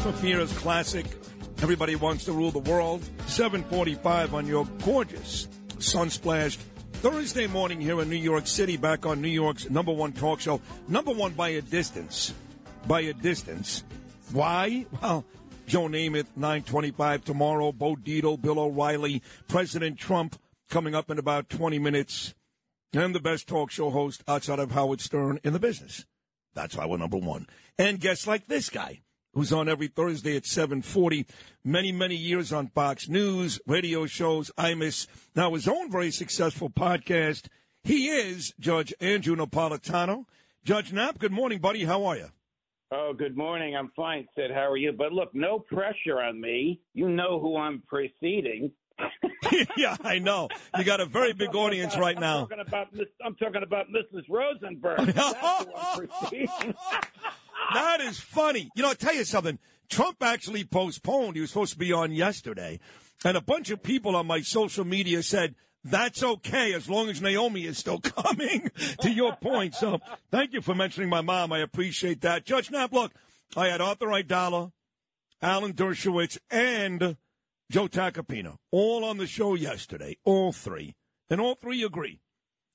For Fears classic. Everybody wants to rule the world. 745 on your gorgeous sun-splashed Thursday morning here in New York City, back on New York's number one talk show. Number one by a distance. By a distance. Why? Well, Joe Namath, 925 tomorrow. Bo Dietl, Bill O'Reilly, President Trump coming up in about 20 minutes. And the best talk show host outside of Howard Stern in the business. That's why we're number one. And guests like this guy, who's on every Thursday at 740, many, many years on Fox News, radio shows, Imus, now his own very successful podcast. He is Judge Andrew Napolitano. Judge Knapp, good morning, buddy. How are you? Oh, good morning. I'm fine, Sid. How are you? But look, no pressure on me. You know who I'm preceding. yeah, I know. You got a very big audience right I'm now. Talking about, Miss- I'm talking about Mrs. Rosenberg. That is funny. You know, I'll tell you something. Trump actually postponed. He was supposed to be on yesterday. And a bunch of people on my social media said, that's okay as long as Naomi is still coming, to your point. So thank you for mentioning my mom. I appreciate that. Judge Knapp, look, I had Arthur Aidala, Alan Dershowitz, and Joe Tacopina all on the show yesterday, all three. And all three agree.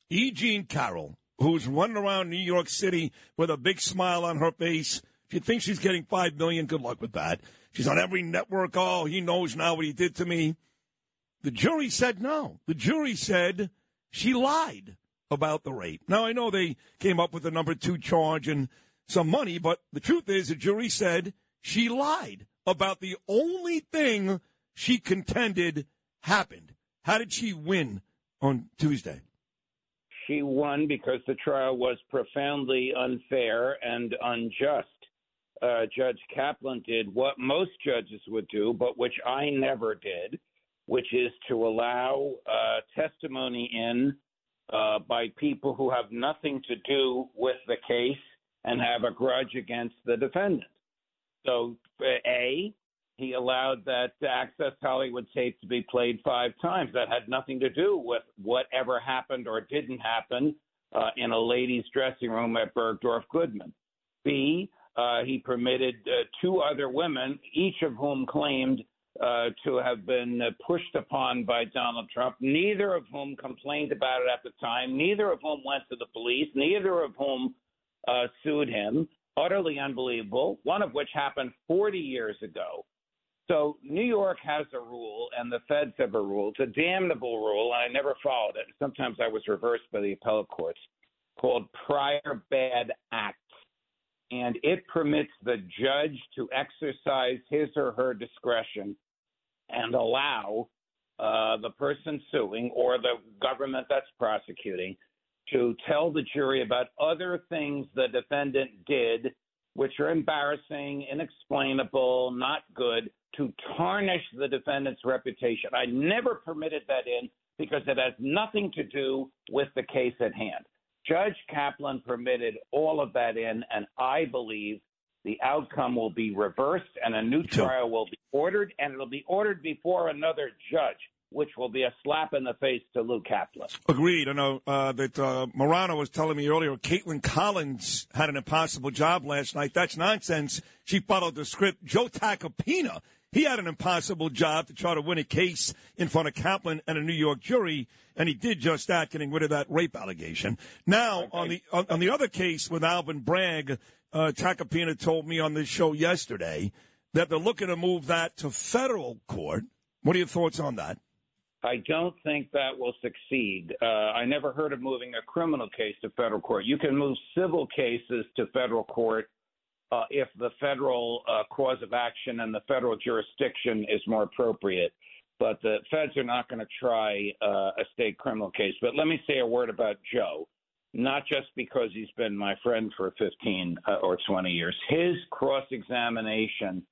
E. Jean Carroll, who's running around New York City with a big smile on her face. If you think she's getting five million, good luck with that. She's on every network. Oh, he knows now what he did to me. The jury said no. The jury said she lied about the rape. Now I know they came up with a number two charge and some money, but the truth is the jury said she lied about the only thing she contended happened. How did she win on Tuesday? She won because the trial was profoundly unfair and unjust. Uh, Judge Kaplan did what most judges would do, but which I never did, which is to allow uh, testimony in uh, by people who have nothing to do with the case and have a grudge against the defendant. So, uh, A, he allowed that Access Hollywood tape to be played five times. That had nothing to do with whatever happened or didn't happen uh, in a ladies' dressing room at Bergdorf Goodman. B, uh, he permitted uh, two other women, each of whom claimed uh, to have been uh, pushed upon by Donald Trump, neither of whom complained about it at the time, neither of whom went to the police, neither of whom uh, sued him. Utterly unbelievable, one of which happened 40 years ago. So New York has a rule, and the feds have a rule. It's a damnable rule, and I never followed it. Sometimes I was reversed by the appellate courts, called prior bad acts. And it permits the judge to exercise his or her discretion and allow uh, the person suing or the government that's prosecuting to tell the jury about other things the defendant did, which are embarrassing, inexplainable, not good, to tarnish the defendant's reputation. I never permitted that in because it has nothing to do with the case at hand. Judge Kaplan permitted all of that in, and I believe the outcome will be reversed and a new trial will be ordered, and it'll be ordered before another judge, which will be a slap in the face to Lou Kaplan. Agreed. I know uh, that uh, Morano was telling me earlier. Kaitlan Collins had an impossible job last night. That's nonsense. She followed the script. Joe Tacopina, he had an impossible job to try to win a case in front of Kaplan and a New York jury, and he did just that, getting rid of that rape allegation. Now, on the on, on the other case with Alvin Bragg, uh, Tacopina told me on this show yesterday that they're looking to move that to federal court. What are your thoughts on that? I don't think that will succeed. Uh, I never heard of moving a criminal case to federal court. You can move civil cases to federal court uh, if the federal uh, cause of action and the federal jurisdiction is more appropriate. But the feds are not going to try uh, a state criminal case. But let me say a word about Joe, not just because he's been my friend for 15 uh, or 20 years. His cross examination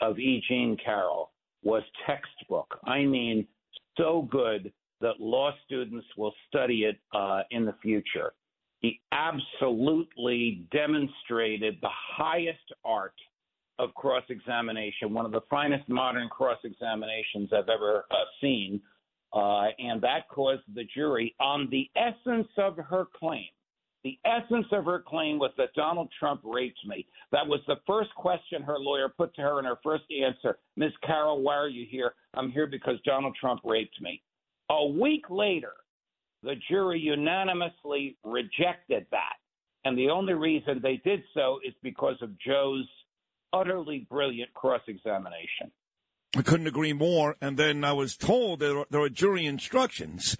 of E. Jean Carroll was textbook. I mean, so good that law students will study it uh, in the future. He absolutely demonstrated the highest art of cross examination, one of the finest modern cross examinations I've ever uh, seen. Uh, and that caused the jury on the essence of her claim. The essence of her claim was that Donald Trump raped me. That was the first question her lawyer put to her in her first answer. Ms. Carroll, why are you here? I'm here because Donald Trump raped me. A week later, the jury unanimously rejected that. And the only reason they did so is because of Joe's utterly brilliant cross examination. I couldn't agree more. And then I was told there are, there are jury instructions,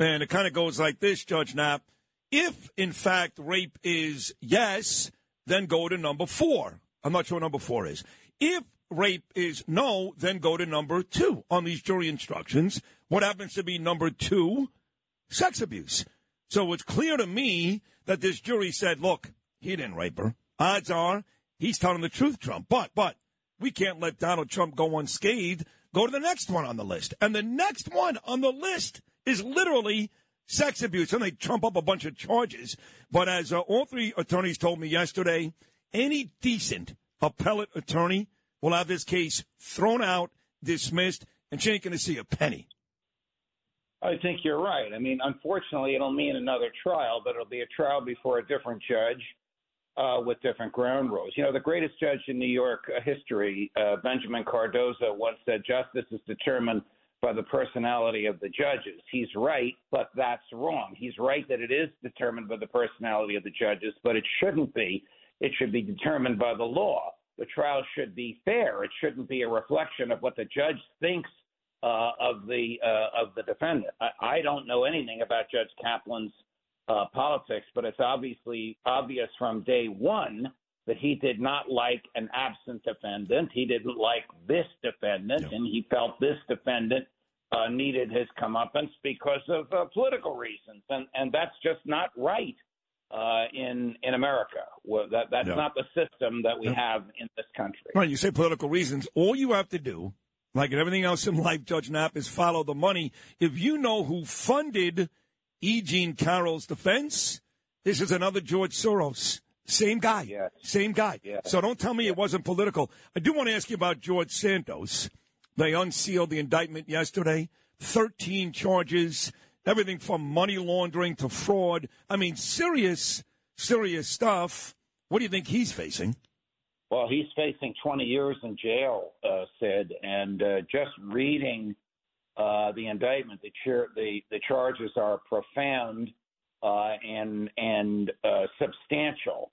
and it kind of goes like this, Judge Knapp. If, in fact, rape is yes, then go to number four. I'm not sure what number four is. If rape is no, then go to number two on these jury instructions. What happens to be number two? Sex abuse. So it's clear to me that this jury said, look, he didn't rape her. Odds are he's telling the truth, Trump. But, but, we can't let Donald Trump go unscathed. Go to the next one on the list. And the next one on the list is literally sex abuse. And they trump up a bunch of charges. But as uh, all three attorneys told me yesterday, any decent appellate attorney will have this case thrown out, dismissed, and she ain't going to see a penny. I think you're right. I mean, unfortunately, it'll mean another trial, but it'll be a trial before a different judge uh, with different ground rules. You know, the greatest judge in New York uh, history, uh, Benjamin Cardozo, once said justice is determined by the personality of the judges. He's right, but that's wrong. He's right that it is determined by the personality of the judges, but it shouldn't be. It should be determined by the law. The trial should be fair. It shouldn't be a reflection of what the judge thinks uh, of the uh, of the defendant. I, I don't know anything about Judge Kaplan's uh, politics, but it's obviously obvious from day one that he did not like an absent defendant. He didn't like this defendant, and he felt this defendant uh, needed his comeuppance because of uh, political reasons, and and that's just not right uh, in in America. Well, that that's not the system that we have in this country. Right, you say political reasons. All you have to do, like in everything else in life, Judge Knapp, is follow the money. If you know who funded E. Jean Carroll's defense, this is another George Soros. Same guy. Same guy. So don't tell me it wasn't political. I do want to ask you about George Santos. They unsealed the indictment yesterday. 13 charges, everything from money laundering to fraud. I mean, serious, serious stuff. What do you think he's facing? Well, he's facing 20 years in jail, uh, Sid, and uh, just reading uh, the indictment, the, char- the the charges are profound uh, and and uh, substantial.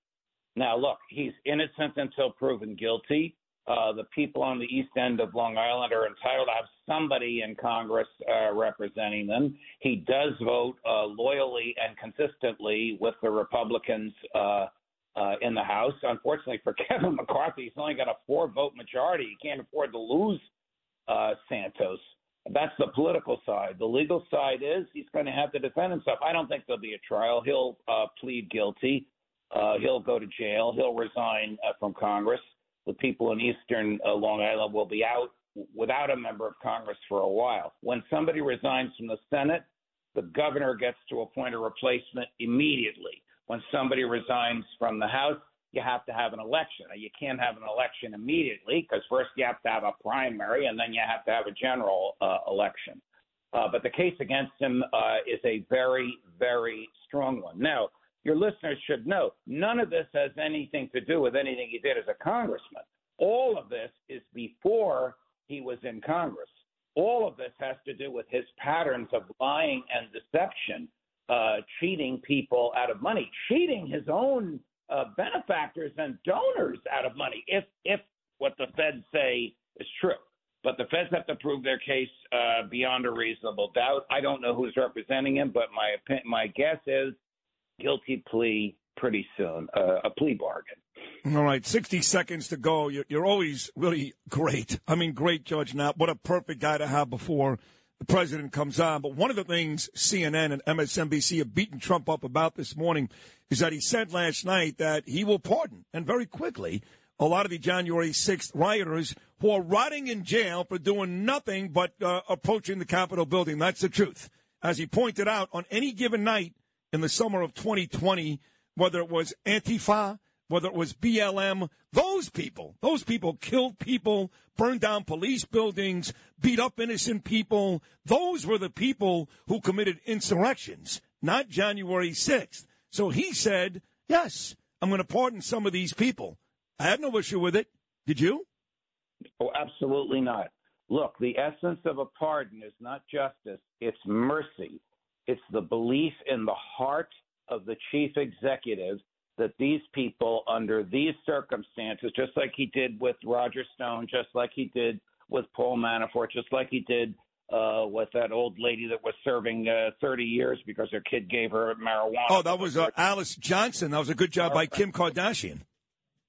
Now, look, he's innocent until proven guilty. Uh, the people on the east end of Long Island are entitled to have somebody in Congress uh, representing them. He does vote uh, loyally and consistently with the Republicans uh, uh, in the House. Unfortunately for Kevin McCarthy, he's only got a four vote majority. He can't afford to lose uh, Santos. That's the political side. The legal side is he's going to have to defend himself. I don't think there'll be a trial. He'll plead guilty. Uh, he'll go to jail. He'll resign uh, from Congress. The people in eastern uh, Long Island will be out without a member of Congress for a while. When somebody resigns from the Senate, the governor gets to appoint a replacement immediately. When somebody resigns from the House, you have to have an election. You can't have an election immediately because first you have to have a primary and then you have to have a general uh, election. Uh, but the case against him uh, is a very, very strong one. Now, your listeners should know none of this has anything to do with anything he did as a congressman. All of this is before he was in Congress. All of this has to do with his patterns of lying and deception, uh, cheating people out of money, cheating his own uh, benefactors and donors out of money if if what the feds say is true. But the feds have to prove their case uh, beyond a reasonable doubt. I don't know who's representing him, but my my guess is guilty plea pretty soon, uh, a plea bargain. All right, 60 seconds to go. You're, you're always really great. I mean, great, Judge Knapp. What a perfect guy to have before the president comes on. But one of the things CNN and MSNBC have beaten Trump up about this morning is that he said last night that he will pardon, and very quickly, a lot of the January 6th rioters who are rotting in jail for doing nothing but uh, approaching the Capitol building. That's the truth. As he pointed out, on any given night in the summer of 2020, whether it was Antifa, whether it was BLM, those people, those people killed people, burned down police buildings, beat up innocent people. Those were the people who committed insurrections, not January 6th. So he said, yes, I'm going to pardon some of these people. I had no issue with it. Did you? Oh, absolutely not. Look, the essence of a pardon is not justice, it's mercy. It's the belief in the heart of the chief executive that these people, under these circumstances, just like he did with Roger Stone, just like he did with Paul Manafort, just like he did uh, with that old lady that was serving uh, 30 years because her kid gave her marijuana. Oh, that was uh, Alice Johnson. That was a good job by Kim Kardashian.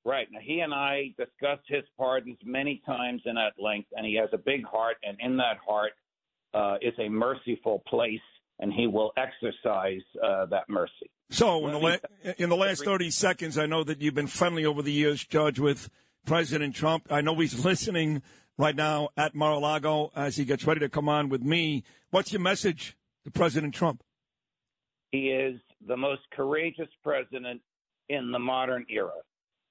Right. Now, he and I discussed his pardons many times and at length, and he has a big heart, and in that heart uh, is a merciful place, and he will exercise uh, that mercy. So in the, la- in the last 30 seconds, I know that you've been friendly over the years, Judge, with President Trump. I know he's listening right now at Mar-a-Lago as he gets ready to come on with me. What's your message to President Trump? He is the most courageous president in the modern era.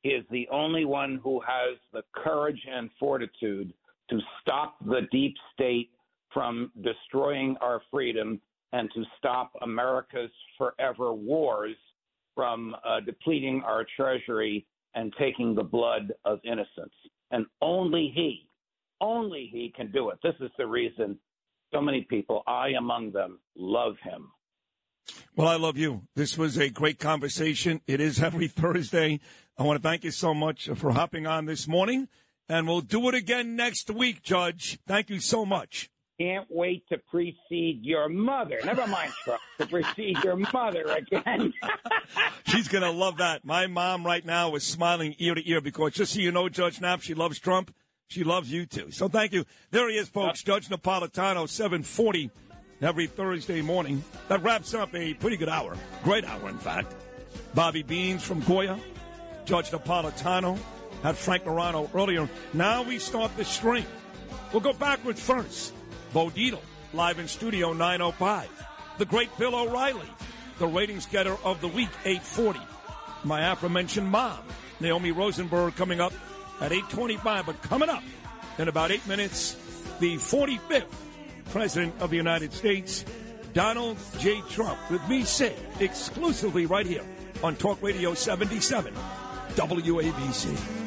He is the only one who has the courage and fortitude to stop the deep state from destroying our freedom and to stop America's forever wars from uh, depleting our treasury and taking the blood of innocents. And only he, only he can do it. This is the reason so many people, I among them, love him. Well, I love you. This was a great conversation. It is every Thursday. I want to thank you so much for hopping on this morning, and we'll do it again next week, Judge. Thank you so much. Can't wait to precede your mother. Never mind Trump. To precede your mother again. She's going to love that. My mom right now is smiling ear to ear because just so you know, Judge Knapp, she loves Trump. She loves you too. So thank you. There he is, folks. Judge Napolitano, 740 every Thursday morning. That wraps up a pretty good hour. Great hour, in fact. Bobby Beans from Goya, Judge Napolitano, had Frank Morano earlier. Now we start the string. We'll go backwards first. Bo Dietl, live in studio 905. The great Bill O'Reilly, the ratings getter of the week, 840. My aforementioned mom, Naomi Rosenberg, coming up at 825. But coming up in about eight minutes, the 45th President of the United States, Donald J. Trump, with me, Sid, exclusively right here on Talk Radio 77, WABC.